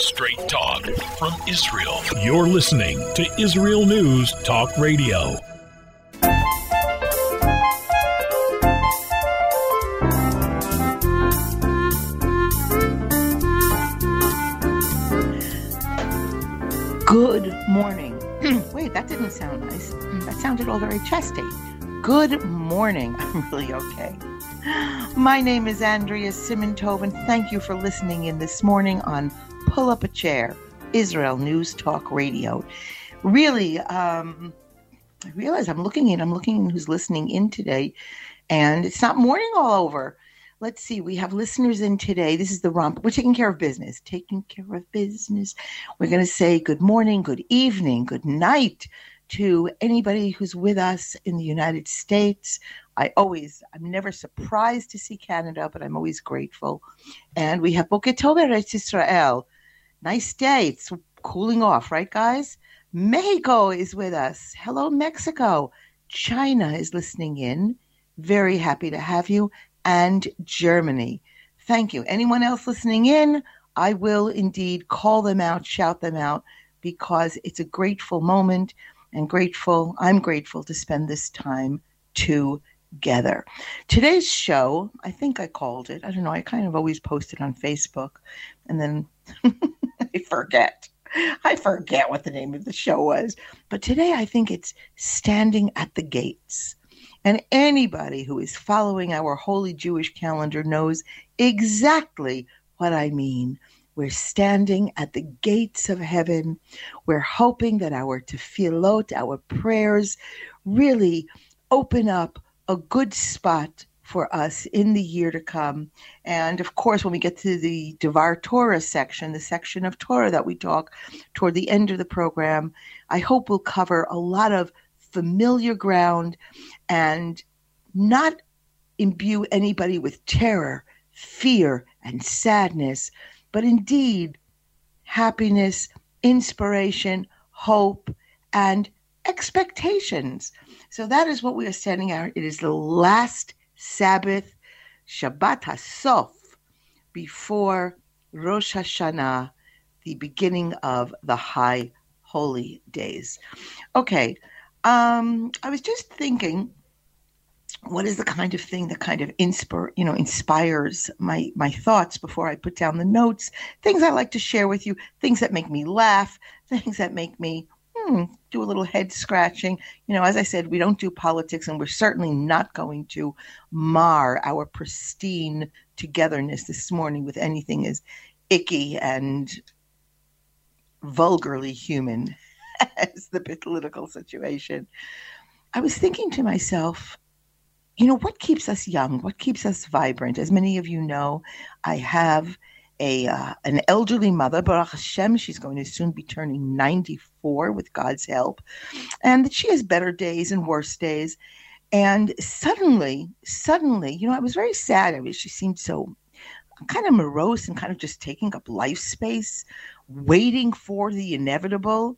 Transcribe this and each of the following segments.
Straight talk from Israel. You're listening to Israel News Talk Radio. Good morning. Wait, that didn't sound nice. Hmm. That sounded all very chesty. Good morning. I'm really okay. My name is Andrea Simantov, and thank you for listening in this morning on Pull Up a Chair, Israel News Talk Radio. Really, um, I realize I'm looking in, I'm looking who's listening in today, and it's not morning all over. Let's see, we have listeners in today. This is the romp. We're taking care of business, taking care of business. We're going to say good morning, good evening, good night to anybody who's with us in the United States, I always, I'm never surprised to see Canada, but I'm always grateful. And we have Boker Tov Eretz Israel. Nice day. It's cooling off, right, guys? Mexico is with us. Hello, Mexico. China is listening in. Very happy to have you. And Germany. Thank you. Anyone else listening in? I will indeed call them out, shout them out, because it's a grateful moment and grateful. I'm grateful to spend this time together. Today's show, I think I called it. I don't know. I kind of always post it on Facebook and then I forget. I forget what the name of the show was. But today I think it's Standing at the Gates. And anybody who is following our holy Jewish calendar knows exactly what I mean. We're standing at the gates of heaven. We're hoping that our tefillot, our prayers, really open up a good spot for us in the year to come. And of course, when we get to the Devar Torah section, the section of Torah that we talk toward the end of the program, I hope we'll cover a lot of familiar ground and not imbue anybody with terror, fear, and sadness, but indeed happiness, inspiration, hope, and expectations. So that is what we are standing out. It is the last Sabbath, Shabbat HaSof, before Rosh Hashanah, the beginning of the high holy days. Okay, um, I was just thinking, what is the kind of thing that kind of inspire, you know, inspires my my thoughts before I put down the notes? Things I like to share with you, things that make me laugh, things that make me hmm, do a little head scratching. You know, as I said, we don't do politics, and we're certainly not going to mar our pristine togetherness this morning with anything as icky and vulgarly human as the political situation. I was thinking to myself, you know, what keeps us young? What keeps us vibrant? As many of you know, I have a uh, an elderly mother, Baruch Hashem, she's going to soon be turning 94 with God's help. And that she has better days and worse days. And suddenly, suddenly, you know, I was very sad. I mean, she seemed so kind of morose and kind of just taking up life space, waiting for the inevitable.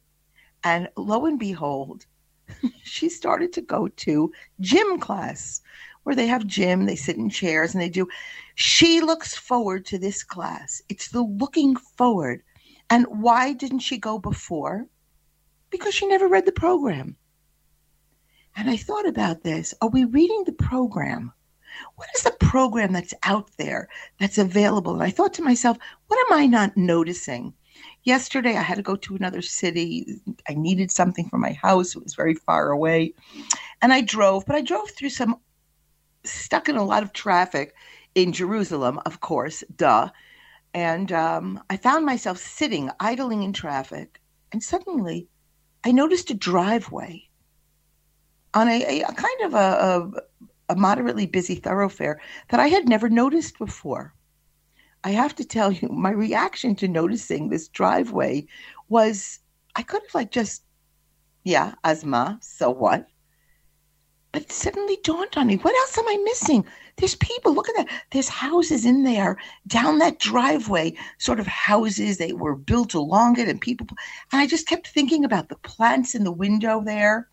And lo and behold, she started to go to gym class where they have gym, they sit in chairs and they do. She looks forward to this class. It's the looking forward. And why didn't she go before? Because she never read the program. And I thought about this. Are we reading the program? What is the program that's out there that's available? And I thought to myself, what am I not noticing? Yesterday, I had to go to another city. I needed something for my house. It was very far away. And I drove, but I drove through some stuck in a lot of traffic in Jerusalem, of course, duh. And um, I found myself sitting, idling in traffic, and suddenly I noticed a driveway on a, a, kind of a, a, a moderately busy thoroughfare that I had never noticed before. I have to tell you, my reaction to noticing this driveway was I could have like just, yeah, asthma, so what? But it suddenly dawned on me, what else am I missing? There's people, look at that. There's houses in there down that driveway, sort of houses. They were built along it and people. And I just kept thinking about the plants in the window there.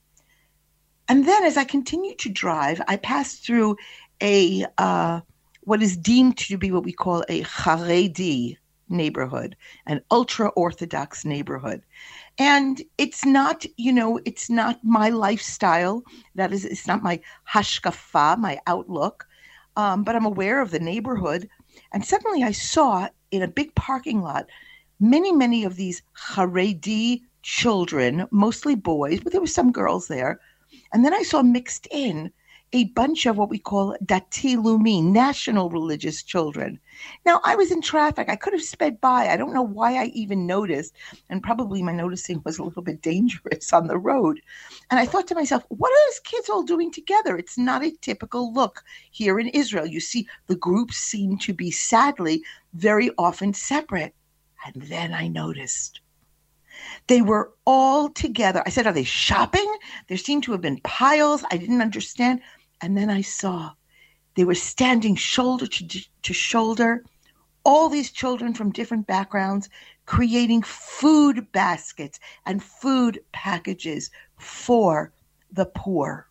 And then as I continued to drive, I passed through a, uh, what is deemed to be what we call a Haredi neighborhood, an ultra Orthodox neighborhood. And it's not, you know, it's not my lifestyle. That is, it's not my hashkafa, my outlook. Um, but I'm aware of the neighborhood. And suddenly I saw in a big parking lot many, many of these Haredi children, mostly boys, but there were some girls there. And then I saw mixed in a bunch of what we call dati leumi, national religious children. Now, I was in traffic. I could have sped by. I don't know why I even noticed. And probably my noticing was a little bit dangerous on the road. And I thought to myself, what are those kids all doing together? It's not a typical look here in Israel. You see, the groups seem to be sadly very often separate. And then I noticed they were all together. I said, Are they shopping? There seemed to have been piles. I didn't understand. And then I saw they were standing shoulder to, to shoulder, all these children from different backgrounds, creating food baskets and food packages for the poor.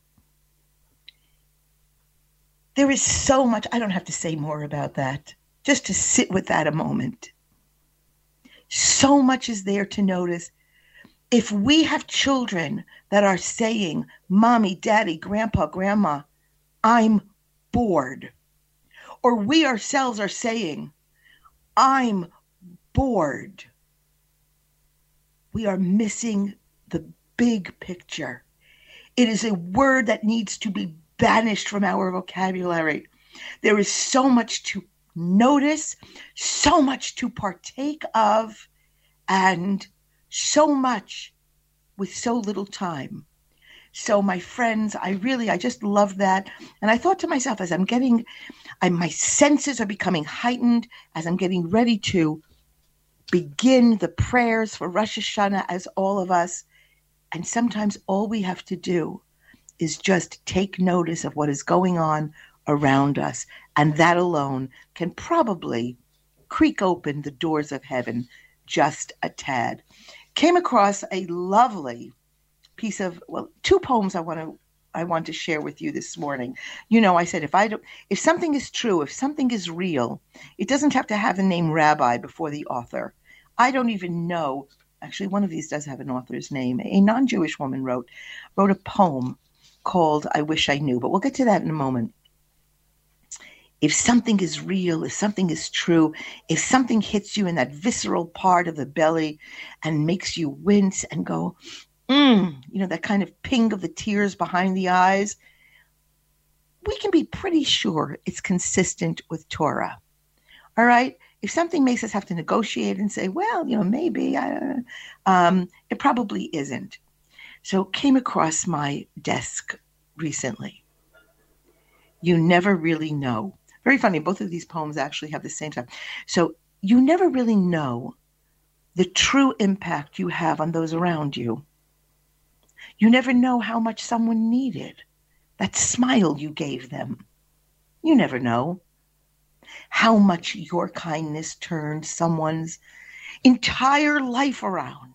There is so much, I don't have to say more about that, just to sit with that a moment. So much is there to notice. If we have children that are saying, Mommy, Daddy, Grandpa, Grandma, I'm bored. Or we ourselves are saying, I'm bored. We are missing the big picture. It is a word that needs to be banished from our vocabulary. There is so much to notice, so much to partake of, and so much with so little time. So my friends, I really, I just love that. And I thought to myself, as I'm getting, I, my senses are becoming heightened as I'm getting ready to begin the prayers for Rosh Hashanah as all of us. And sometimes all we have to do is just take notice of what is going on around us. And that alone can probably creak open the doors of heaven just a tad. Came across a lovely piece of well two poems i want to i want to share with you this morning. You know i said if i don't if something is true if something is real it doesn't have to have the name rabbi before the author. I don't even know actually one of these does have an author's name. A non-jewish woman wrote wrote a poem called i wish i knew but we'll get to that in a moment. If something is real, if something is true, if something hits you in that visceral part of the belly and makes you wince and go, mm, you know, that kind of ping of the tears behind the eyes, we can be pretty sure it's consistent with Torah. All right. If something makes us have to negotiate and say, well, you know, maybe, I, um, it probably isn't. So came across my desk recently. You never really know. Very funny. Both of these poems actually have the same time. So you never really know the true impact you have on those around you you never know how much someone needed. That smile you gave them. You never know how much your kindness turned someone's entire life around.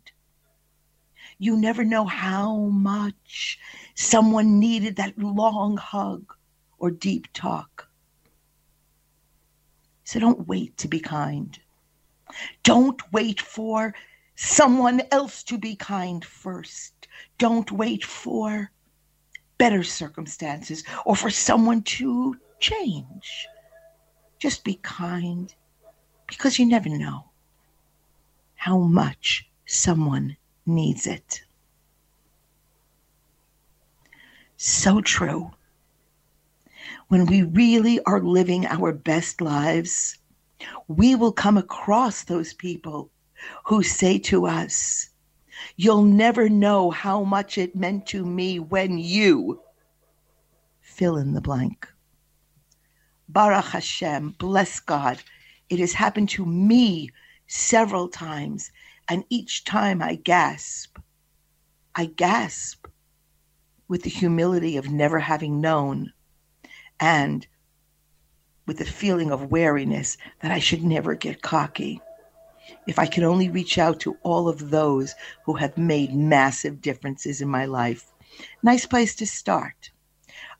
You never know how much someone needed that long hug or deep talk. So don't wait to be kind. Don't wait for someone else to be kind first. Don't wait for better circumstances or for someone to change. Just be kind because you never know how much someone needs it. So true. When we really are living our best lives, we will come across those people who say to us, You'll never know how much it meant to me when you fill in the blank. Baruch Hashem, bless God. It has happened to me several times, and each time I gasp. I gasp with the humility of never having known and with the feeling of wariness that I should never get cocky if I can only reach out to all of those who have made massive differences in my life. Nice place to start.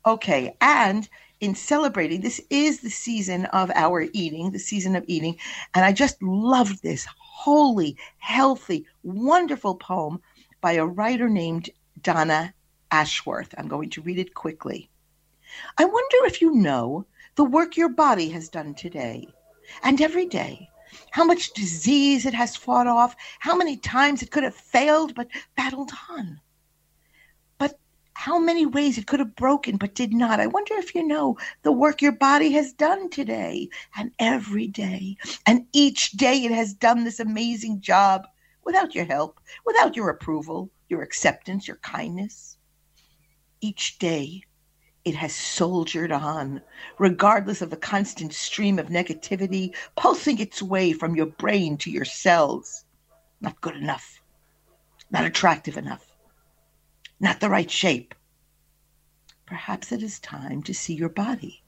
Okay, and in celebrating. This is the season of our eating, the season of eating. And I just loved this holy, healthy, wonderful poem by a writer named Donna Ashworth. I'm going to read it quickly. I wonder if you know the work your body has done today and every day, how much disease it has fought off, how many times it could have failed but battled on But how many ways it could have broken but did not. I wonder if you know the work your body has done today and every day. And each day it has done this amazing job without your help, without your approval, your acceptance, your kindness. Each day it has soldiered on, regardless of the constant stream of negativity pulsing its way from your brain to your cells. Not good enough, not attractive enough not the right shape. Perhaps it is time to see your body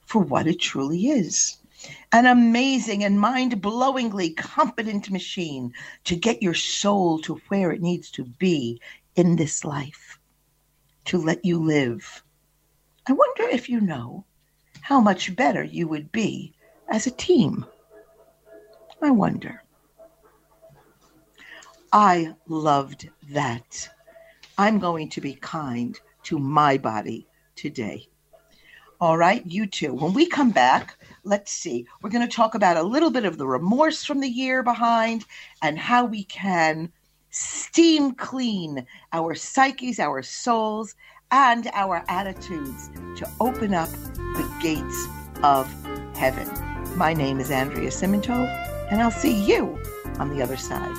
for what it truly is an amazing and mind blowingly competent machine to get your soul to where it needs to be in this life, to let you live. I wonder if you know how much better you would be as a team. I wonder. I loved that. I'm going to be kind to my body today. All right, you too. When we come back, let's see. We're going to talk about a little bit of the remorse from the year behind and how we can steam clean our psyches, our souls, and our attitudes to open up the gates of heaven. My name is Andrea Simantov, and I'll see you on the other side.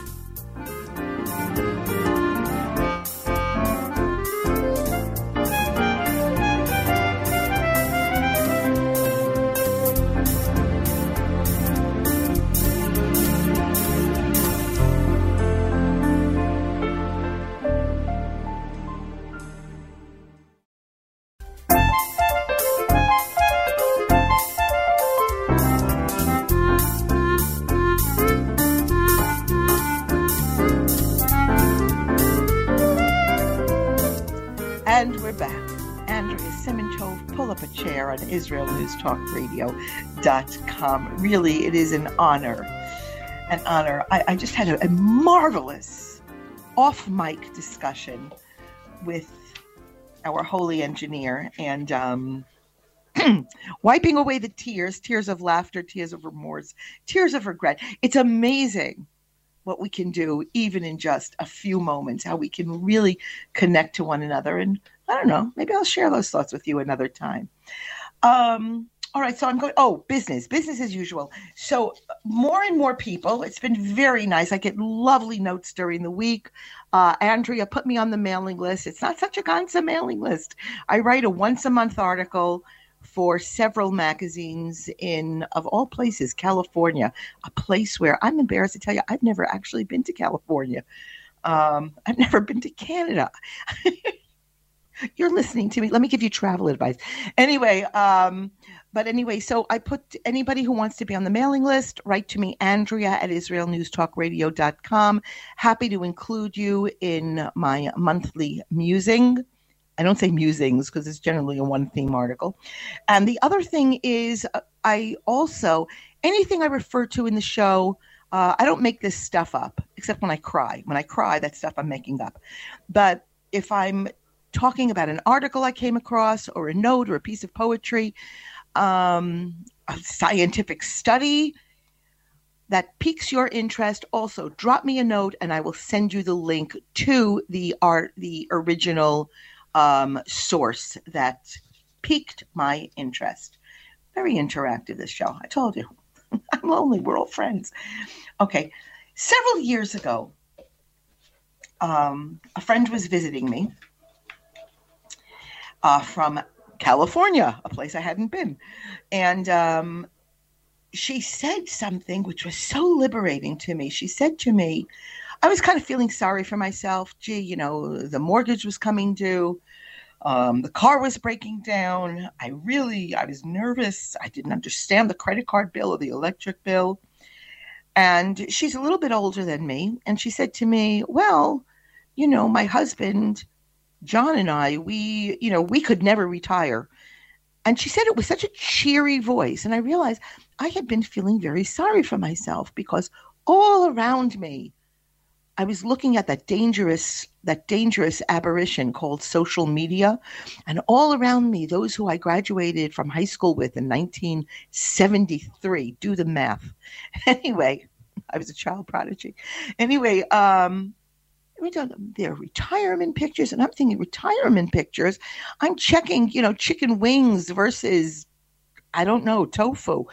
IsraelNewsTalkRadio.com. Really, it is an honor. An honor. I, I just had a, a marvelous off mic discussion with our holy engineer and um, wiping away the tears, tears of laughter, tears of remorse, tears of regret. It's amazing what we can do, even in just a few moments, how we can really connect to one another. And I don't know, maybe I'll share those thoughts with you another time. Um, all right, so I'm going. Oh, business, business as usual. So more and more people. It's been very nice. I get lovely notes during the week. Uh, Andrea put me on the mailing list. It's not such a concept mailing list. I write a once a month article for several magazines in, of all places, California, a place where I'm embarrassed to tell you I've never actually been to California. Um, I've never been to Canada. You're listening to me. Let me give you travel advice. Anyway, um, but anyway, so I put anybody who wants to be on the mailing list, write to me, Andrea at IsraelNewsTalkRadio.com. Happy to include you in my monthly musing. I don't say musings because it's generally a one theme article. And the other thing is, uh, I also, anything I refer to in the show, uh, I don't make this stuff up, except when I cry. When I cry, that stuff I'm making up. But if I'm talking about an article I came across, or a note, or a piece of poetry, um, a scientific study that piques your interest, also drop me a note, and I will send you the link to the art, the original um, source that piqued my interest. Very interactive, this show. I told you. I'm lonely. We're all friends. Okay. Several years ago, um, a friend was visiting me uh, from California, a place I hadn't been. And um, she said something which was so liberating to me. She said to me, I was kind of feeling sorry for myself. Gee, you know, the mortgage was coming due. Um, the car was breaking down. I really, I was nervous. I didn't understand the credit card bill or the electric bill. And she's a little bit older than me. And she said to me, Well, you know, my husband John and I, we, you know, we could never retire. And she said it with such a cheery voice. And I realized I had been feeling very sorry for myself because all around me, I was looking at that dangerous that dangerous aberration called social media and all around me those who I graduated from high school with in 1973 do the math anyway I was a child prodigy anyway um their retirement pictures and I'm thinking retirement pictures I'm checking you know chicken wings versus I don't know tofu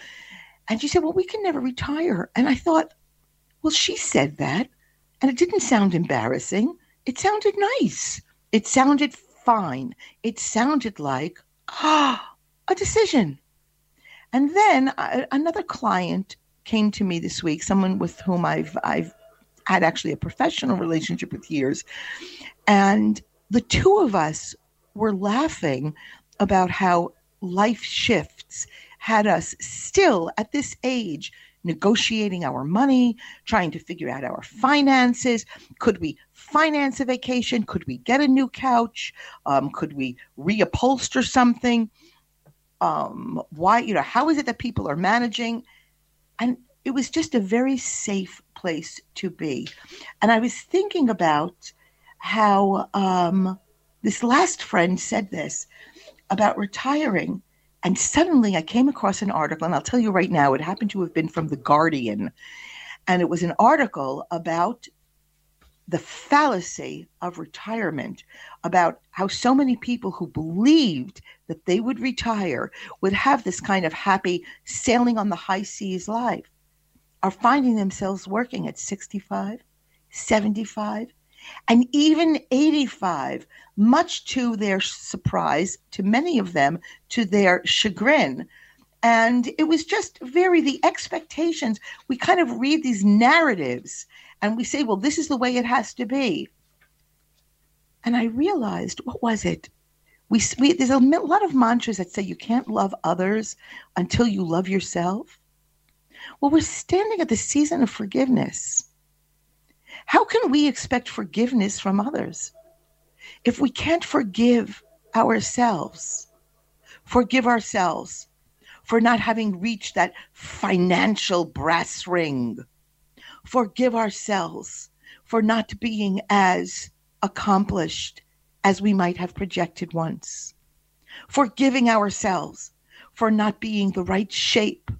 and she said well we can never retire and I thought well she said that and it didn't sound embarrassing. It sounded nice. It sounded fine. It sounded like ah, a decision. And then uh, another client came to me this week, someone with whom I've I've had actually a professional relationship with years, and the two of us were laughing about how life shifts had us still at this age negotiating our money, trying to figure out our finances. Could we finance a vacation? Could we get a new couch? Um, could we reupholster something? Um, why, you know, how is it that people are managing? And it was just a very safe place to be. And I was thinking about how um, this last friend said this about retiring and suddenly I came across an article, and I'll tell you right now, it happened to have been from The Guardian. And it was an article about the fallacy of retirement, about how so many people who believed that they would retire would have this kind of happy sailing on the high seas life, are finding themselves working at 65, 75, and even 85, much to their surprise, to many of them, to their chagrin. And it was just very the expectations. We kind of read these narratives and we say, well, this is the way it has to be. And I realized, what was it? We, we, there's a lot of mantras that say you can't love others until you love yourself. Well, we're standing at the season of forgiveness. How can we expect forgiveness from others if we can't forgive ourselves? Forgive ourselves for not having reached that financial brass ring. Forgive ourselves for not being as accomplished as we might have projected once. Forgiving ourselves for not being the right shape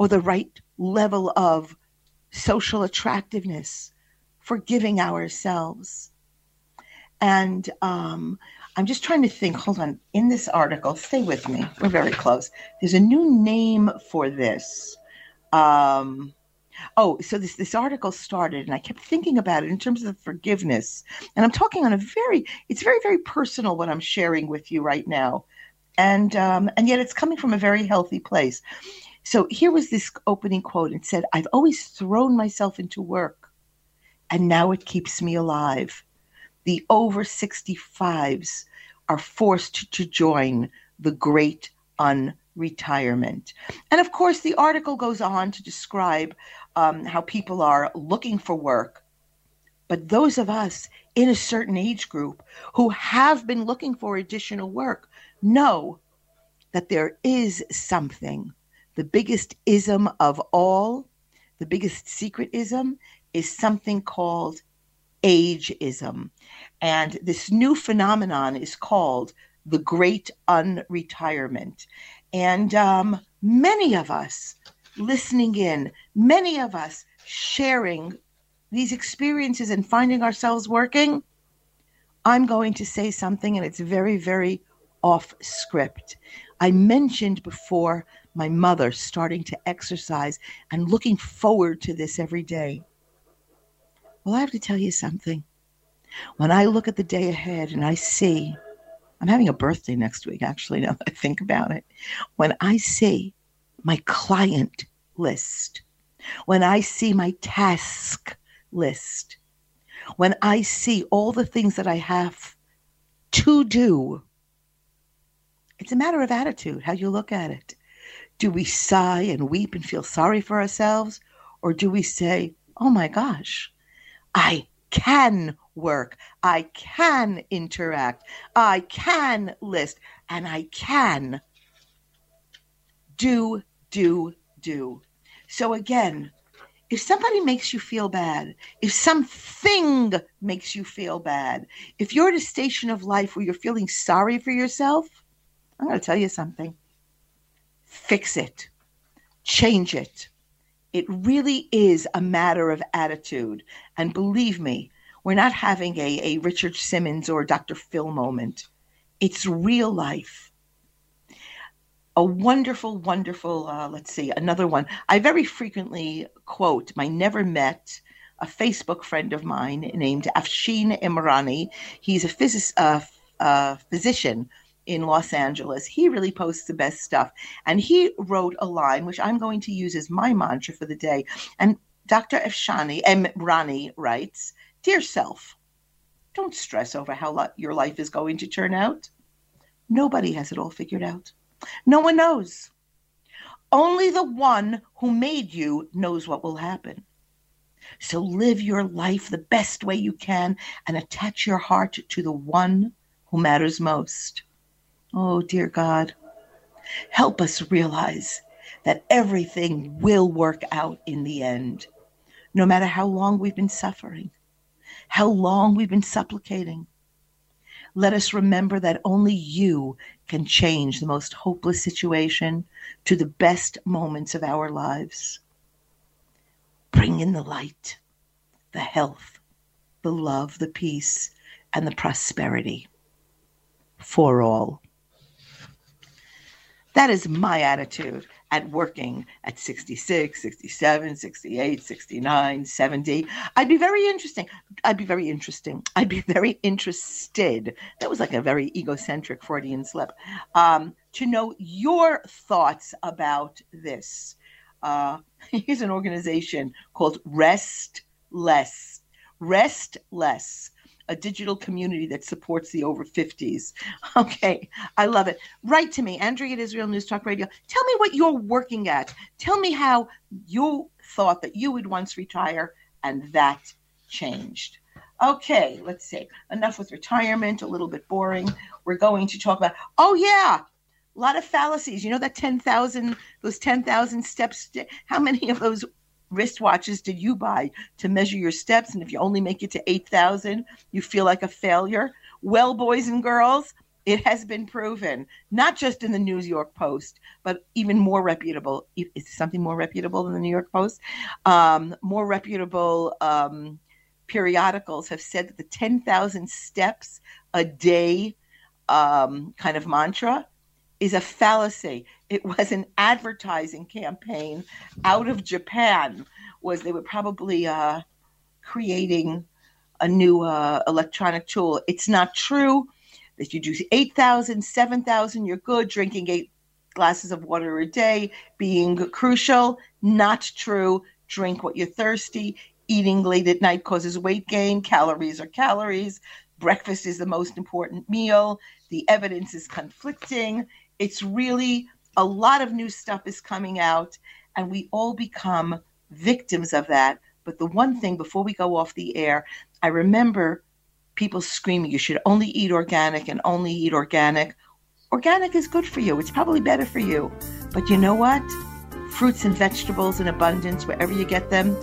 or the right level of social attractiveness forgiving ourselves. And um, I'm just trying to think. Hold on. In this article, stay with me. We're very close. There's a new name for this. Um, oh, so this this article started, and I kept thinking about it in terms of forgiveness. And I'm talking on a very, it's very very personal what I'm sharing with you right now, and um, and yet it's coming from a very healthy place. So here was this opening quote. and said, "I've always thrown myself into work." and now it keeps me alive. The over 65s are forced to join the great unretirement. And of course, the article goes on to describe um, how people are looking for work. But those of us in a certain age group who have been looking for additional work know that there is something. The biggest ism of all, the biggest secret ism is something called ageism. And this new phenomenon is called the great unretirement. And um, many of us listening in, many of us sharing these experiences and finding ourselves working, I'm going to say something, and it's very, very off script. I mentioned before my mother starting to exercise and looking forward to this every day. Well, I have to tell you something. When I look at the day ahead and I see, I'm having a birthday next week, actually, now that I think about it. When I see my client list, when I see my task list, when I see all the things that I have to do, it's a matter of attitude, how you look at it. Do we sigh and weep and feel sorry for ourselves? Or do we say, oh my gosh, I can work. I can interact. I can list. And I can do, do, do. So again, if somebody makes you feel bad, if something makes you feel bad, if you're at a station of life where you're feeling sorry for yourself, I'm going to tell you something. Fix it, change it. It really is a matter of attitude. And believe me, we're not having a, a Richard Simmons or Dr. Phil moment. It's real life. A wonderful, wonderful, uh, let's see, another one. I very frequently quote my never met a Facebook friend of mine named Afshin Imrani. He's a phys- uh, uh, physician in Los Angeles. He really posts the best stuff. And he wrote a line, which I'm going to use as my mantra for the day. And Dr. Afshani Imrani writes, Dear self, don't stress over how your life is going to turn out. Nobody has it all figured out. No one knows. Only the one who made you knows what will happen. So live your life the best way you can and attach your heart to the one who matters most. Oh, dear God, help us realize that everything will work out in the end, no matter how long we've been suffering how long we've been supplicating. Let us remember that only you can change the most hopeless situation to the best moments of our lives. Bring in the light, the health, the love, the peace, and the prosperity for all. That is my attitude at working at 66, 67, 68, 69, 70. I'd be very interesting. I'd be very interesting. I'd be very interested. That was like a very egocentric Freudian slip. Um, to know your thoughts about this. Uh, here's an organization called Rest Less. Rest Less a digital community that supports the over 50s. Okay, I love it. Write to me, Andrea at Israel News Talk Radio. Tell me what you're working at. Tell me how you thought that you would once retire and that changed. Okay, let's see. Enough with retirement, a little bit boring. We're going to talk about, oh, yeah, a lot of fallacies. You know that 10,000, those 10,000 steps, how many of those wristwatches did you buy to measure your steps? And if you only make it to 8,000, you feel like a failure. Well, boys and girls, it has been proven, not just in the New York Post, but even more reputable. Is something more reputable than the New York Post? Um, more reputable um, periodicals have said that the 10,000 steps a day um, kind of mantra is a fallacy. It was an advertising campaign out of Japan. Was they were probably uh, creating a new uh, electronic tool. It's not true that you do 8,000, 7,000, you're good. Drinking eight glasses of water a day being crucial. Not true. Drink what you're thirsty. Eating late at night causes weight gain. Calories are calories. Breakfast is the most important meal. The evidence is conflicting it's really a lot of new stuff is coming out, and we all become victims of that. But the one thing before we go off the air, I remember people screaming, you should only eat organic and only eat organic. Organic is good for you, it's probably better for you. But you know what? Fruits and vegetables in abundance, wherever you get them,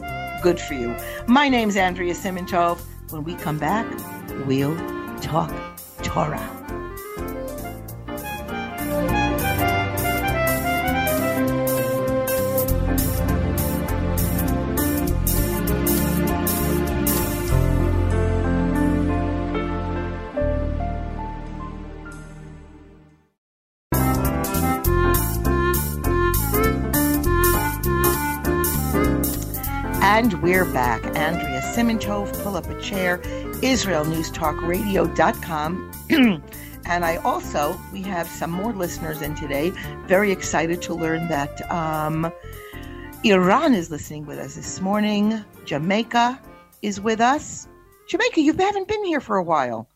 good for you. My name's Andrea Simantov. When we come back, we'll talk Torah. And we're back. Andrea Simantov, pull up a chair, IsraelNewsTalkRadio.com. and I also, we have some more listeners in today. Very excited to learn that um, Iran is listening with us this morning. Jamaica is with us. Jamaica, you haven't been here for a while.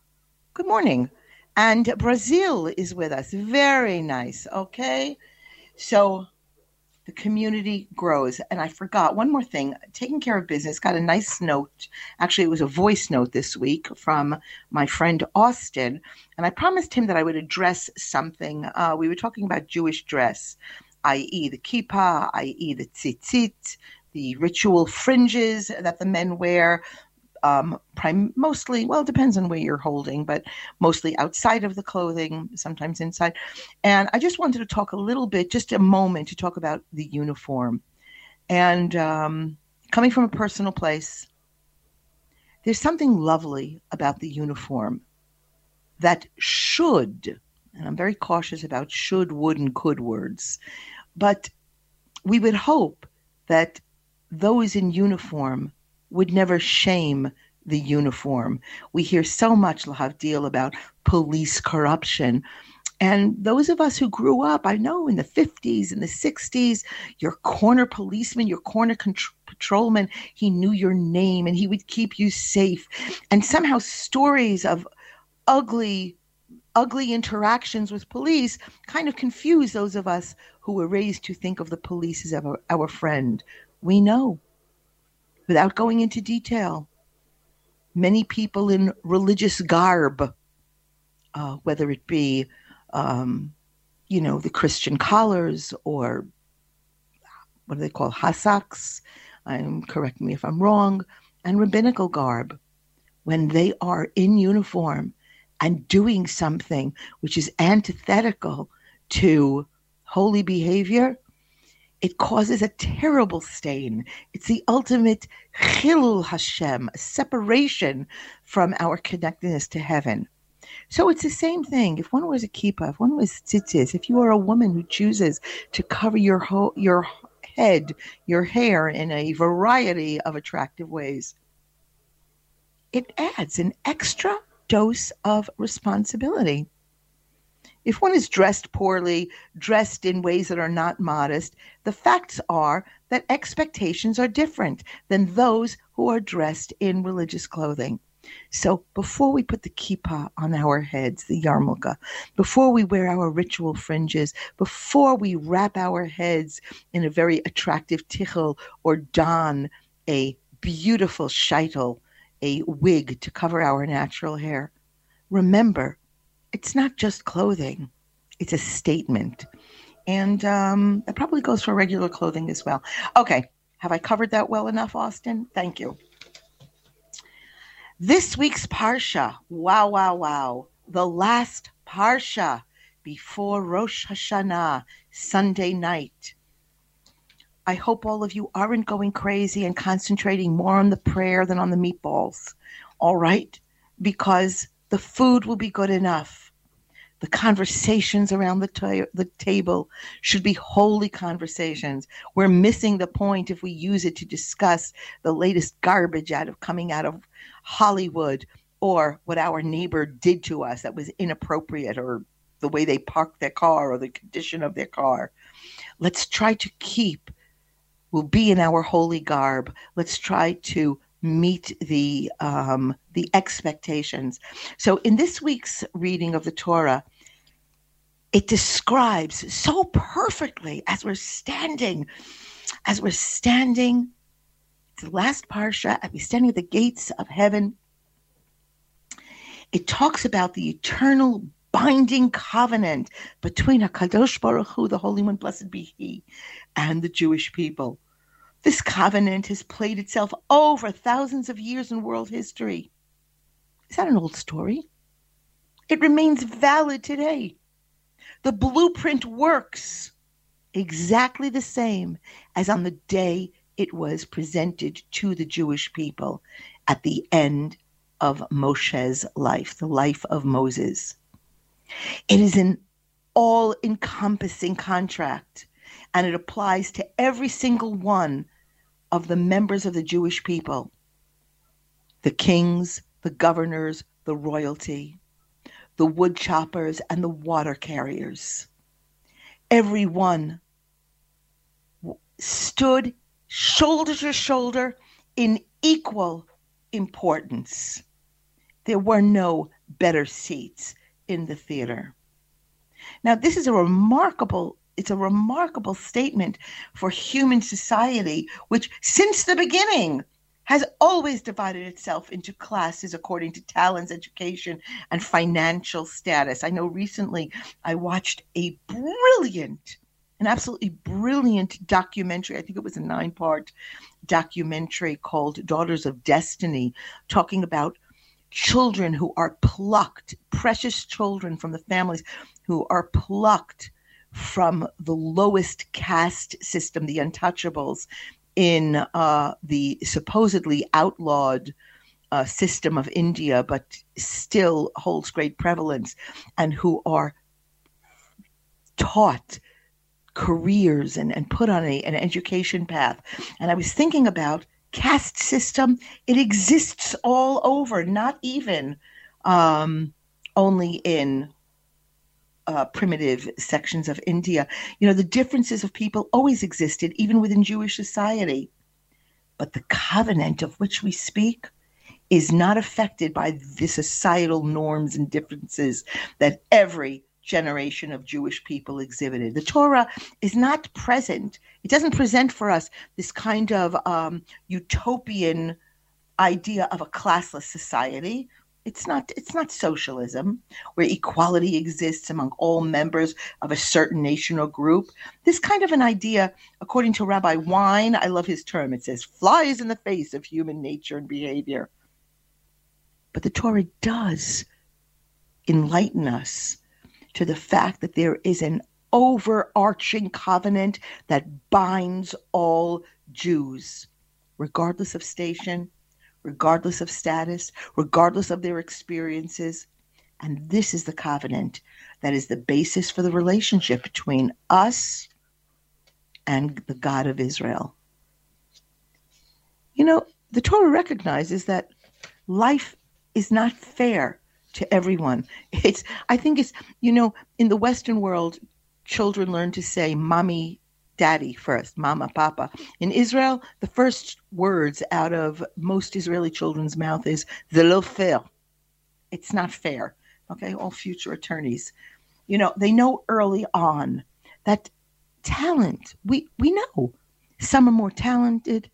Good morning. And Brazil is with us. Very nice. Okay. So the community grows. And I forgot one more thing taking care of business. Got a nice note. Actually, it was a voice note this week from my friend Austin. And I promised him that I would address something. Uh, we were talking about Jewish dress. i.e., the kippah, i.e., the tzitzit, the ritual fringes that the men wear, um, prim- mostly, well, depends on where you're holding, but mostly outside of the clothing, sometimes inside. And I just wanted to talk a little bit, just a moment, to talk about the uniform. And um, coming from a personal place, there's something lovely about the uniform that should, and I'm very cautious about should, would, and could words, but we would hope that those in uniform would never shame the uniform. We hear so much, Lahavdil, about police corruption. And those of us who grew up, I know in the 50s and the 60s, your corner policeman, your corner patrolman, he knew your name and he would keep you safe. And somehow stories of ugly, ugly interactions with police kind of confuse those of us who were raised to think of the police as our, our friend. We know without going into detail. Many people in religious garb, uh, whether it be, um, you know, the Christian collars or what do they call hasaks? I'm correct me if I'm wrong, and rabbinical garb, when they are in uniform and doing something which is antithetical to holy behavior, it causes a terrible stain. It's the ultimate chilul Hashem, separation from our connectedness to heaven. So it's the same thing. If one wears a kippah, if one wears tzitzis, if you are a woman who chooses to cover your your head, your hair in a variety of attractive ways, it adds an extra dose of responsibility. If one is dressed poorly, dressed in ways that are not modest, the facts are that expectations are different than those who are dressed in religious clothing. So before we put the kippah on our heads, the yarmulke, before we wear our ritual fringes, before we wrap our heads in a very attractive tichel or don a beautiful sheitel, a wig to cover our natural hair, remember it's not just clothing, it's a statement. And um, that probably goes for regular clothing as well. Okay, have I covered that well enough, Austin? Thank you. This week's Parsha, wow, wow, wow, the last Parsha before Rosh Hashanah, Sunday night. I hope all of you aren't going crazy and concentrating more on the prayer than on the meatballs. All right? Because the food will be good enough. The conversations around the, ta- the table should be holy conversations. We're missing the point if we use it to discuss the latest garbage out of coming out of Hollywood or what our neighbor did to us that was inappropriate or the way they parked their car or the condition of their car. Let's try to keep, we'll be in our holy garb. Let's try to meet the um, the expectations. So in this week's reading of the Torah, it describes so perfectly as we're standing, as we're standing, the last parsha, as we're standing at the gates of heaven. It talks about the eternal binding covenant between Hakadosh Baruch Hu, the Holy One, blessed be He, and the Jewish people. This covenant has played itself over thousands of years in world history. Is that an old story? It remains valid today. The blueprint works exactly the same as on the day it was presented to the Jewish people at the end of Moshe's life, the life of Moses. It is an all encompassing contract, and it applies to every single one of the members of the Jewish people the kings, the governors, the royalty, the wood choppers, and the water carriers. Everyone stood shoulder to shoulder in equal importance. There were no better seats in the theater. Now, this is a remarkable it's a remarkable statement for human society, which since the beginning has always divided itself into classes according to talents, education, and financial status. I know recently I watched a brilliant, an absolutely brilliant documentary. I think it was a nine part documentary called Daughters of Destiny, talking about children who are plucked, precious children from the families who are plucked from the lowest caste system, the untouchables, in uh, the supposedly outlawed uh, system of India, but still holds great prevalence, and who are taught careers and, and put on a, an education path. And I was thinking about caste system. It exists all over, not even um, only in uh, primitive sections of India. You know, the differences of people always existed, even within Jewish society. But the covenant of which we speak is not affected by the societal norms and differences that every generation of Jewish people exhibited. The Torah is not present, it doesn't present for us this kind of um, utopian idea of a classless society. It's not it's not socialism where equality exists among all members of a certain nation or group. This kind of an idea, according to Rabbi Wein, I love his term, it says flies in the face of human nature and behavior. But the Torah does enlighten us to the fact that there is an overarching covenant that binds all Jews, regardless of station, regardless of status, regardless of their experiences. And this is the covenant that is the basis for the relationship between us and the God of Israel. You know, the Torah recognizes that life is not fair to everyone. It's I think it's you know in the Western world, children learn to say "mommy," "daddy" first, "mama," "papa." In Israel, the first words out of most Israeli children's mouth is "the lo fair." It's not fair. Okay, all future attorneys, you know, they know early on that talent. We we know some are more talented,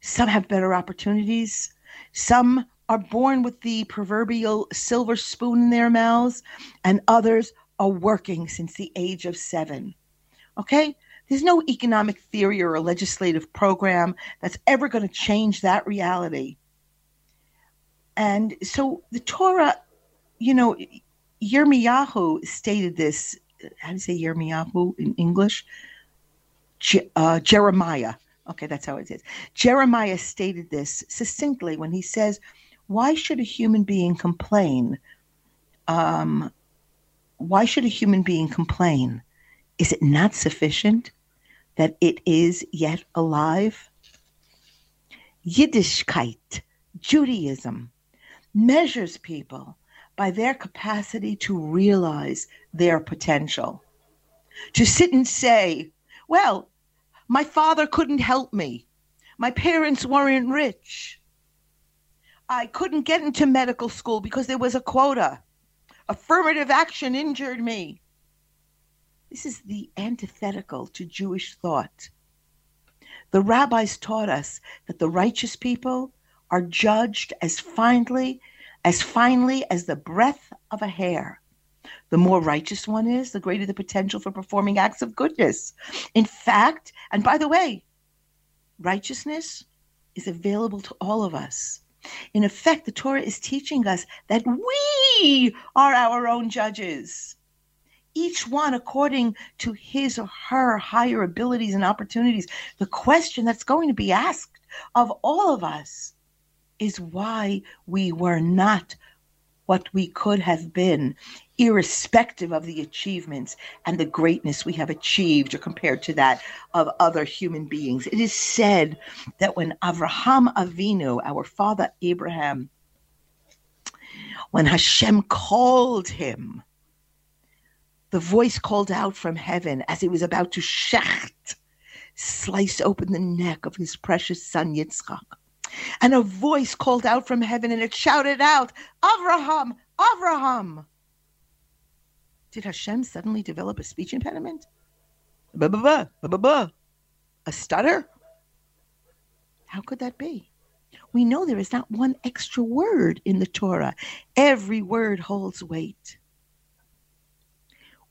some have better opportunities, some are born with the proverbial silver spoon in their mouths, and others are working since the age of seven. Okay? There's no economic theory or a legislative program that's ever going to change that reality. And so the Torah, you know, Yirmiyahu stated this. How do you say Yirmiyahu in English? Je- uh, Jeremiah. Okay, that's how it is. Jeremiah stated this succinctly when he says, why should a human being complain? Um, why should a human being complain? Is it not sufficient that it is yet alive? Yiddishkeit, Judaism, measures people by their capacity to realize their potential. To sit and say, well, my father couldn't help me. My parents weren't rich. I couldn't get into medical school because there was a quota. Affirmative action injured me. This is the antithetical to Jewish thought. The rabbis taught us that the righteous people are judged as finely as finely as the breadth of a hair. The more righteous one is, the greater the potential for performing acts of goodness. In fact, and by the way, righteousness is available to all of us. In effect, the Torah is teaching us that we are our own judges, each one according to his or her higher abilities and opportunities. The question that's going to be asked of all of us is why we were not what we could have been, irrespective of the achievements and the greatness we have achieved or compared to that of other human beings. It is said that when Avraham Avinu, our father Abraham, when Hashem called him, the voice called out from heaven as he was about to shecht, slice open the neck of his precious son Yitzchak. And a voice called out from heaven and it shouted out, Avraham, Avraham. Did Hashem suddenly develop a speech impediment? Ba-ba-ba, ba-ba-ba. A stutter? How could that be? We know there is not one extra word in the Torah. Every word holds weight.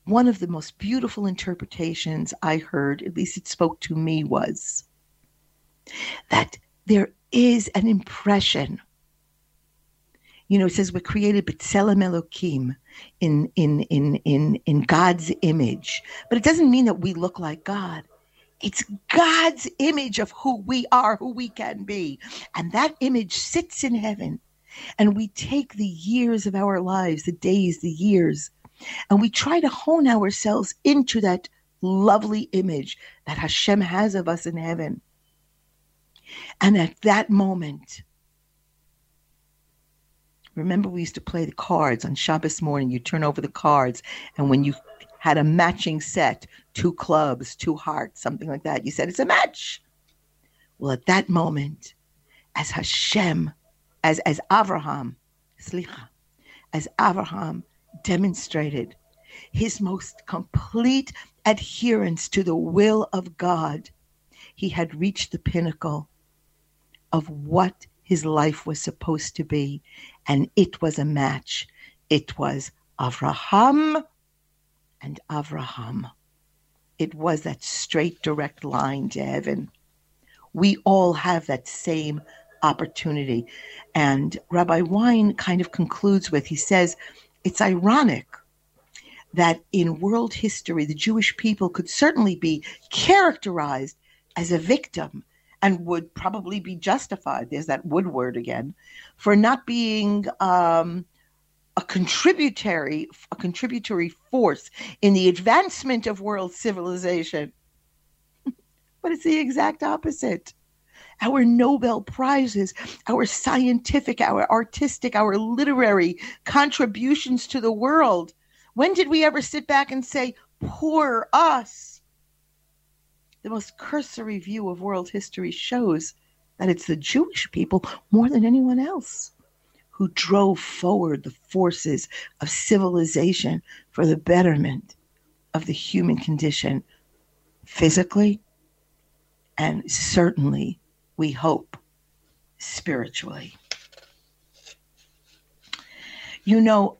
One of the most beautiful interpretations I heard, at least it spoke to me, was that there is an impression. You know, it says we're created b'tselem Elokim in in in in in God's image, but it doesn't mean that we look like God. It's God's image of who we are, who we can be, and that image sits in heaven. And we take the years of our lives, the days, the years, and we try to hone ourselves into that lovely image that Hashem has of us in heaven. And at that moment, remember we used to play the cards on Shabbos morning. You turn over the cards, and when you had a matching set, two clubs, two hearts, something like that, you said it's a match. Well, at that moment, as Hashem, as as Avraham, Slicha, as Avraham demonstrated his most complete adherence to the will of God, he had reached the pinnacle of what his life was supposed to be. And it was a match. It was Avraham and Avraham. It was that straight, direct line to heaven. We all have that same opportunity. And Rabbi Wein kind of concludes with he says, it's ironic that in world history, the Jewish people could certainly be characterized as a victim and would probably be justified. There's that wood word again for not being um, a contributory a contributory force in the advancement of world civilization. but it's the exact opposite. Our Nobel Prizes, our scientific, our artistic, our literary contributions to the world. When did we ever sit back and say, poor us? the most cursory view of world history shows that it's the Jewish people more than anyone else who drove forward the forces of civilization for the betterment of the human condition physically and certainly, we hope, spiritually. You know,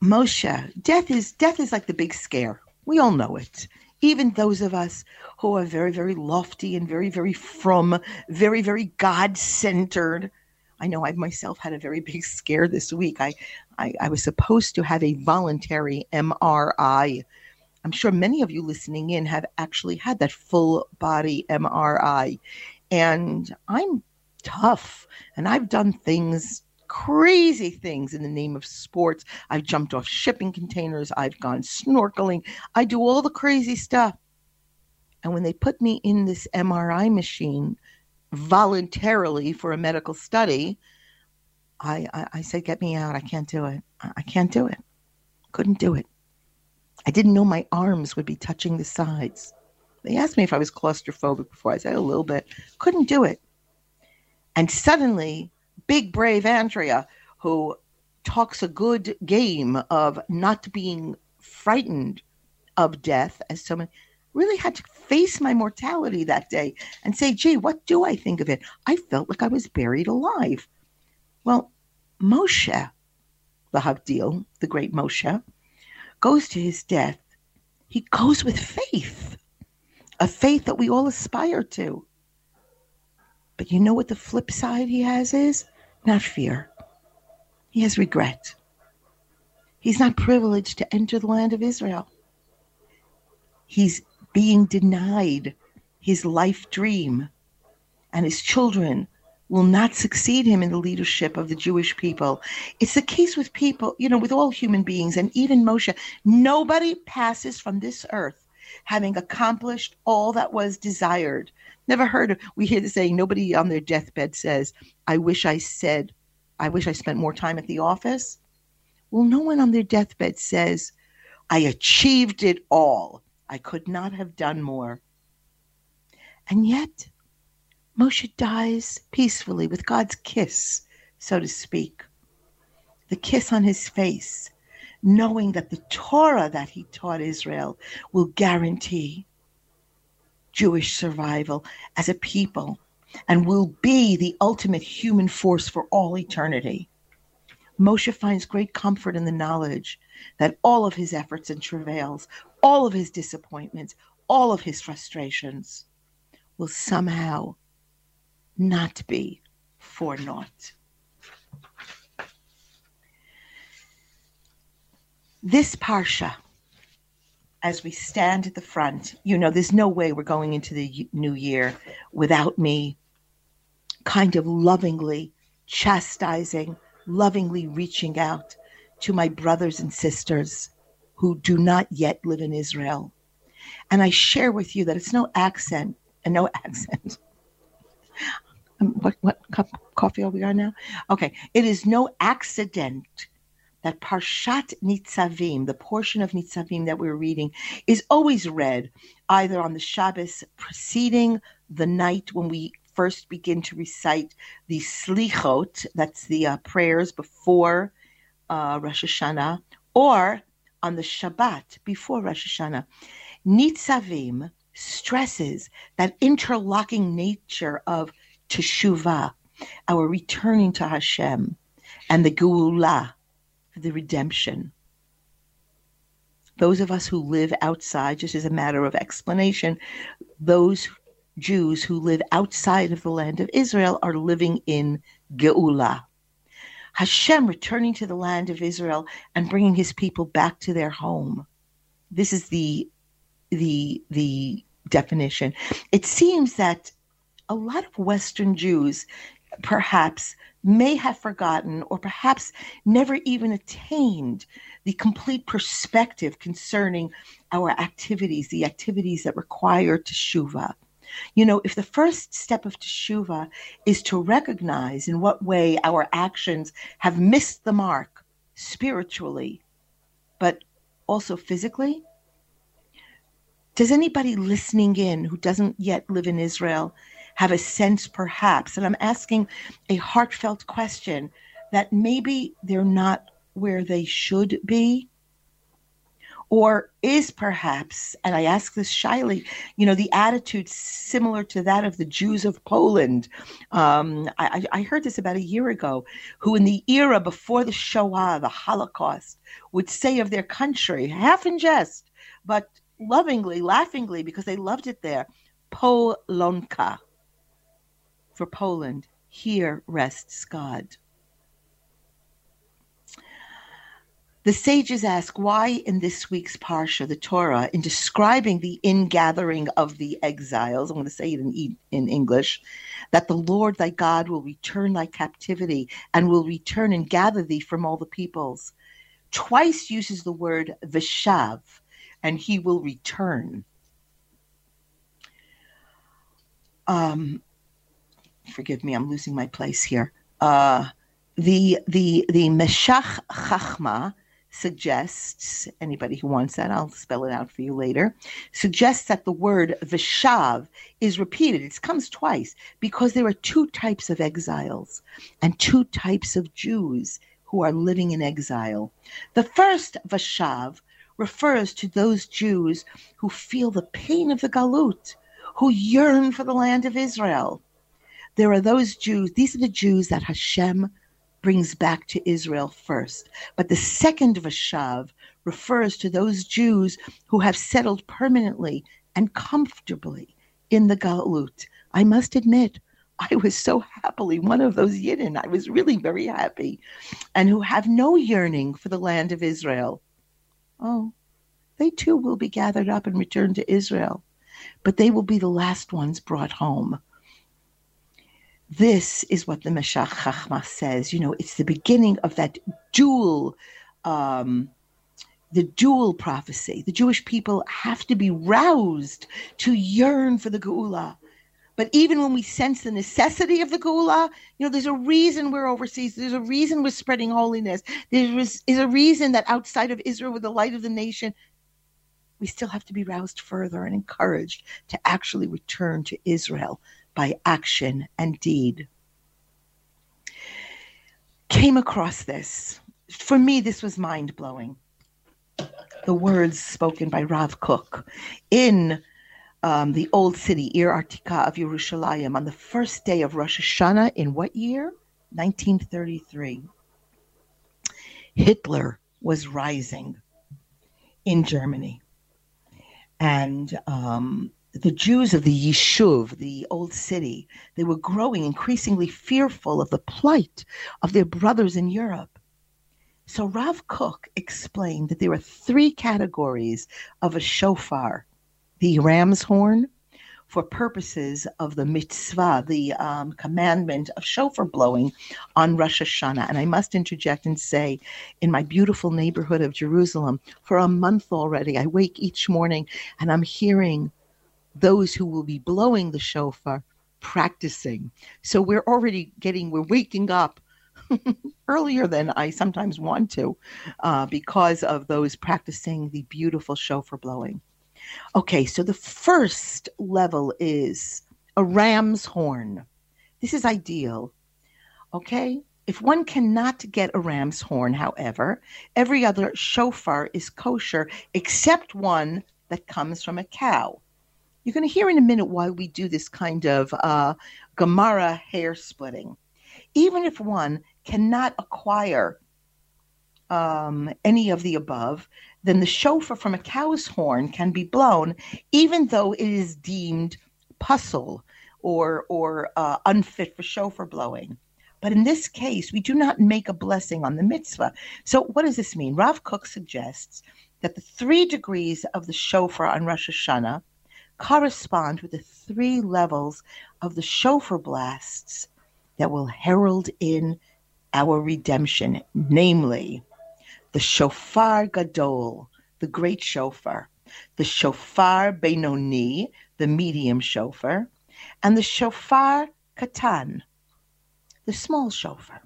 Moshe, death is death is like the big scare. We all know it even those of us who are very, very lofty and very, very from, very, very God centered. I know I myself had a very big scare this week. I, I, I was supposed to have a voluntary MRI. I'm sure many of you listening in have actually had that full body MRI. And I'm tough and I've done things crazy things in the name of sports. I've jumped off shipping containers. I've gone snorkeling. I do all the crazy stuff. And when they put me in this MRI machine voluntarily for a medical study, I, I, I said, Get me out. I can't do it. I, can't do it. Couldn't do it. I didn't know my arms would be touching the sides. They asked me if I was claustrophobic before. I said a little bit. Couldn't do it. And suddenly big brave Andrea who talks a good game of not being frightened of death as someone really had to face my mortality that day and say, gee, what do I think of it? I felt like I was buried alive. Well, Moshe, l'havdil, the great Moshe, goes to his death. He goes with faith, a faith that we all aspire to. But you know what the flip side he has is? not fear. He has regret. He's not privileged to enter the land of Israel. He's being denied his life dream, and his children will not succeed him in the leadership of the Jewish people. It's the case with people, you know, with all human beings, and even Moshe. Nobody passes from this earth having accomplished all that was desired. Never heard of, we hear the saying, nobody on their deathbed says, I wish I said, I wish I spent more time at the office. Well, no one on their deathbed says, I achieved it all. I could not have done more. And yet, Moshe dies peacefully with God's kiss, so to speak. The kiss on his face, knowing that the Torah that he taught Israel will guarantee Jewish survival as a people and will be the ultimate human force for all eternity. Moshe finds great comfort in the knowledge that all of his efforts and travails, all of his disappointments, all of his frustrations will somehow not be for naught. This Parsha, as we stand at the front, you know, there's no way we're going into the new year without me kind of lovingly chastising lovingly reaching out to my brothers and sisters who do not yet live in Israel. And I share with you that it's no accent and no accent. Um, what what cup of coffee are we on now? Okay, it is no accident that Parshat Nitzavim, the portion of Nitzavim that we're reading, is always read either on the Shabbos preceding the night when we first begin to recite the slichot, that's the uh, prayers before uh, Rosh Hashanah, or on the Shabbat before Rosh Hashanah. Nitzavim stresses that interlocking nature of teshuvah, our returning to Hashem, and the geula, the redemption. Those of us who live outside, just as a matter of explanation, those Jews who live outside of the land of Israel are living in Geula. Hashem returning to the land of Israel and bringing his people back to their home. This is the the the definition. It seems that a lot of Western Jews perhaps may have forgotten or perhaps never even attained the complete perspective concerning our activities, the activities that require teshuvah. You know, if the first step of teshuva is to recognize in what way our actions have missed the mark spiritually, but also physically, does anybody listening in who doesn't yet live in Israel have a sense, perhaps, and I'm asking a heartfelt question, that maybe they're not where they should be? Or is perhaps, and I ask this shyly, you know, the attitude similar to that of the Jews of Poland? Um, I, I heard this about a year ago, who in the era before the Shoah, the Holocaust, would say of their country, half in jest, but lovingly, laughingly, because they loved it there, Polonka. For Poland, here rests God. The sages ask why in this week's Parsha, the Torah, in describing the ingathering of the exiles, I'm going to say it in, in English, that the Lord thy God will return thy captivity and will return and gather thee from all the peoples. Twice uses the word vishav, and he will return. Um, forgive me, I'm losing my place here. Uh, the the the Meshech Chochma suggests, anybody who wants that, I'll spell it out for you later, suggests that the word Vishav is repeated. It comes twice because there are two types of exiles and two types of Jews who are living in exile. The first Vashav refers to those Jews who feel the pain of the Galut, who yearn for the land of Israel. There are those Jews, these are the Jews that Hashem brings back to Israel first. But the second Vashav refers to those Jews who have settled permanently and comfortably in the Galut. I must admit, I was so happily one of those Yidden. I was really very happy. And who have no yearning for the land of Israel. Oh, they too will be gathered up and returned to Israel, but they will be the last ones brought home. This is what the Meshech Chochma says. You know, it's the beginning of that dual, um, the dual prophecy. The Jewish people have to be roused to yearn for the Geula. But even when we sense the necessity of the Geula, you know, there's a reason we're overseas. There's a reason we're spreading holiness. There is, is a reason that outside of Israel, with the light of the nation, we still have to be roused further and encouraged to actually return to Israel by action and deed. Came across this. For me, this was mind blowing. The words spoken by Rav Kook in um, the old city, Ir Artika of Yerushalayim, on the first day of Rosh Hashanah in what year? 1933. Hitler was rising in Germany. And um, the Jews of the Yishuv, the old city, they were growing increasingly fearful of the plight of their brothers in Europe. So Rav Kook explained that there are three categories of a shofar the ram's horn, for purposes of the mitzvah, the um, commandment of shofar blowing on Rosh Hashanah. And I must interject and say, in my beautiful neighborhood of Jerusalem, for a month already, I wake each morning and I'm hearing those who will be blowing the shofar practicing. So we're already getting, we're waking up earlier than I sometimes want to uh, because of those practicing the beautiful shofar blowing. Okay, so the first level is a ram's horn. This is ideal. Okay, if one cannot get a ram's horn, however, every other shofar is kosher except one that comes from a cow. You're going to hear in a minute why we do this kind of uh, Gemara hair splitting. Even if one cannot acquire um, any of the above, then the shofar from a cow's horn can be blown, even though it is deemed pasul or or uh, unfit for shofar blowing. But in this case, we do not make a blessing on the mitzvah. So, what does this mean? Rav Kook suggests that the three degrees of the shofar on Rosh Hashanah correspond with the three levels of the shofar blasts that will herald in our redemption, namely the shofar gadol, the great shofar, the shofar benoni, the medium shofar, and the shofar katan, the small shofar.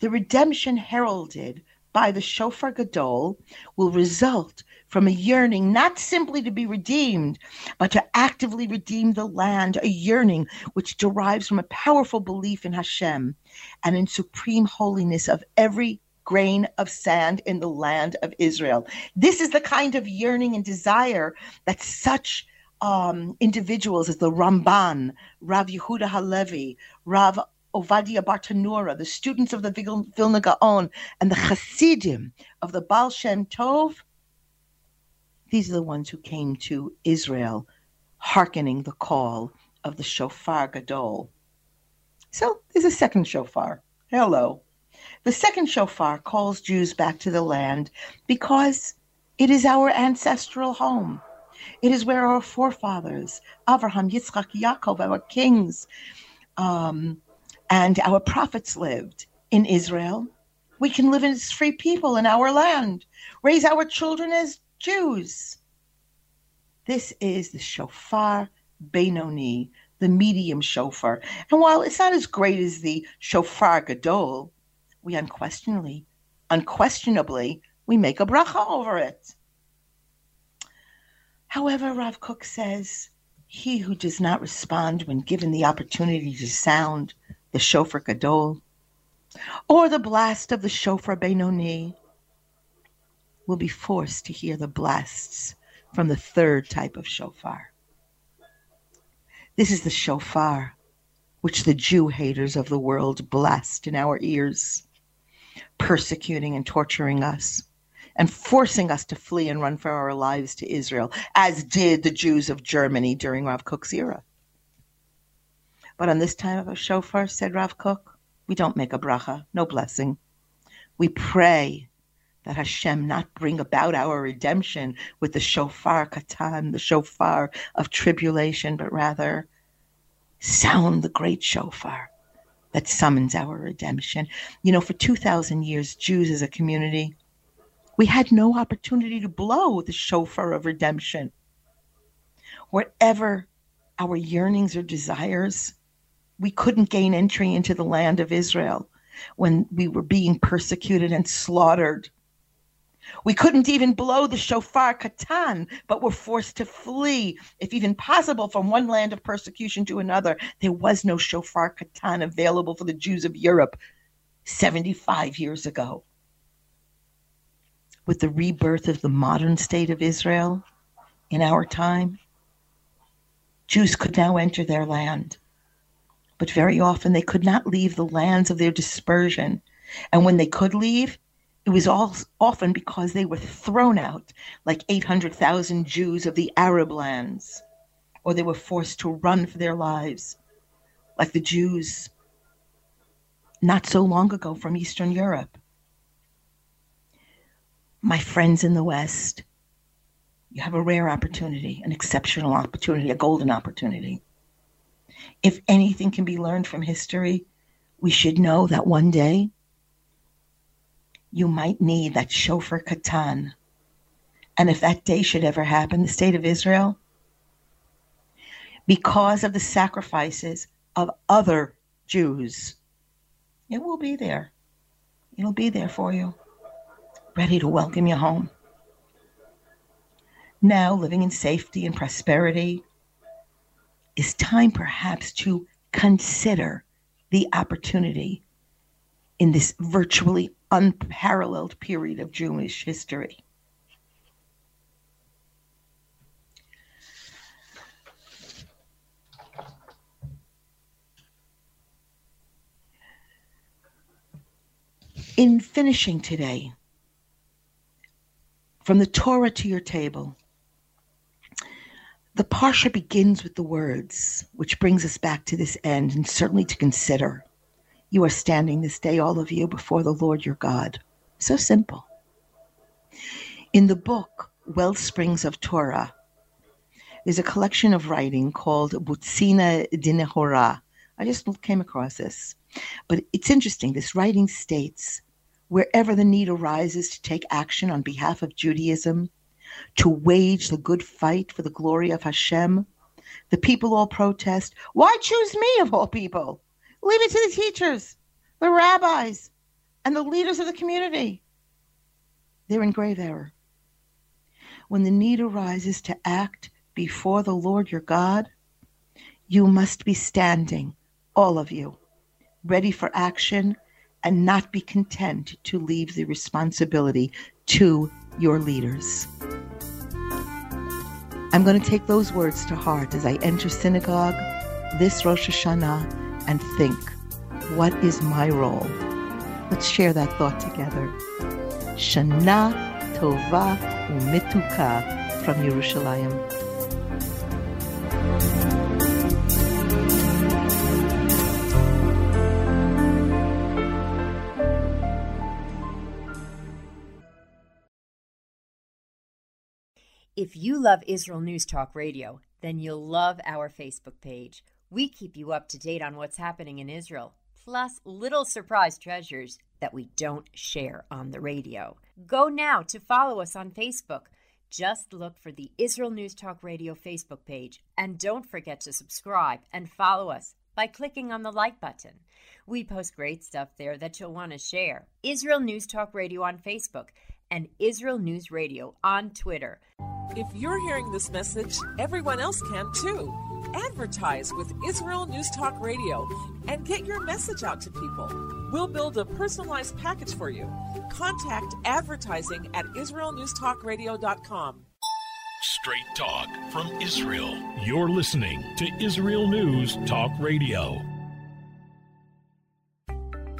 The redemption heralded by the shofar gadol will result from a yearning not simply to be redeemed, but to actively redeem the land, a yearning which derives from a powerful belief in Hashem and in supreme holiness of every grain of sand in the land of Israel. This is the kind of yearning and desire that such um, individuals as the Ramban, Rav Yehuda Halevi, Rav Ovadia Bartanura, the students of the Vilna Gaon, and the Hasidim of the Baal Shem Tov, these are the ones who came to Israel, hearkening the call of the shofar gadol. So there's a second shofar. Hello. The second shofar calls Jews back to the land because it is our ancestral home. It is where our forefathers, Abraham, Yitzchak, Yaakov, our kings, um, and our prophets lived in Israel. We can live as free people in our land, raise our children as Jews. This is the shofar Benoni, the medium shofar. And while it's not as great as the shofar gadol, we unquestionably, unquestionably, we make a bracha over it. However, Rav Kook says, he who does not respond when given the opportunity to sound the shofar gadol or the blast of the shofar benoni will be forced to hear the blasts from the third type of shofar. This is the shofar which the Jew haters of the world blast in our ears persecuting and torturing us and forcing us to flee and run for our lives to Israel, as did the Jews of Germany during Rav Kook's era. But on this time of shofar, said Rav Kook, we don't make a bracha, no blessing. We pray that Hashem not bring about our redemption with the shofar katan, the shofar of tribulation, but rather sound the great shofar that summons our redemption. You know, for 2,000 years, Jews as a community, we had no opportunity to blow the shofar of redemption. Whatever our yearnings or desires, we couldn't gain entry into the land of Israel when we were being persecuted and slaughtered we couldn't even blow the shofar katan, but were forced to flee, if even possible, from one land of persecution to another. There was no shofar katan available for the Jews of Europe 75 years ago. With the rebirth of the modern state of Israel in our time, Jews could now enter their land. But very often they could not leave the lands of their dispersion. And when they could leave, It was all often because they were thrown out, like 800,000 Jews of the Arab lands, or they were forced to run for their lives, like the Jews not so long ago from Eastern Europe. My friends in the West, you have a rare opportunity, an exceptional opportunity, a golden opportunity. If anything can be learned from history, we should know that one day you might need that shofar katan. And if that day should ever happen, the state of Israel, because of the sacrifices of other Jews, it will be there. It'll be there for you, ready to welcome you home now living in safety and prosperity, is time perhaps to consider the opportunity in this virtually unparalleled period of Jewish history. In finishing today, from the Torah to your table, the Parsha begins with the words, which brings us back to this end and certainly to consider. You are standing this day, all of you, before the Lord your God. So simple. In the book, Wellsprings of Torah, there's a collection of writing called Butzina Dinehora. I just came across this. But it's interesting. This writing states wherever the need arises to take action on behalf of Judaism, to wage the good fight for the glory of Hashem. The people all protest. Why choose me of all people? Leave it to the teachers, the rabbis, and the leaders of the community. They're in grave error. When the need arises to act before the Lord your God, you must be standing, all of you, ready for action and not be content to leave the responsibility to your leaders. I'm going to take those words to heart as I enter synagogue this Rosh Hashanah and think, what is my role? Let's share that thought together. Shana Tova Umituka from Yerushalayim. If you love Israel News Talk Radio, then you'll love our Facebook page. We keep you up to date on what's happening in Israel, plus little surprise treasures that we don't share on the radio. Go now to follow us on Facebook. Just look for the Israel News Talk Radio Facebook page and don't forget to subscribe and follow us by clicking on the like button. We post great stuff there that you'll want to share. Israel News Talk Radio on Facebook and Israel News Radio on Twitter. If you're hearing this message, everyone else can too. Advertise with Israel News Talk Radio and get your message out to people. We'll build a personalized package for you. Contact advertising at israelnewstalkradio.com. Straight talk from Israel. You're listening to Israel News Talk Radio.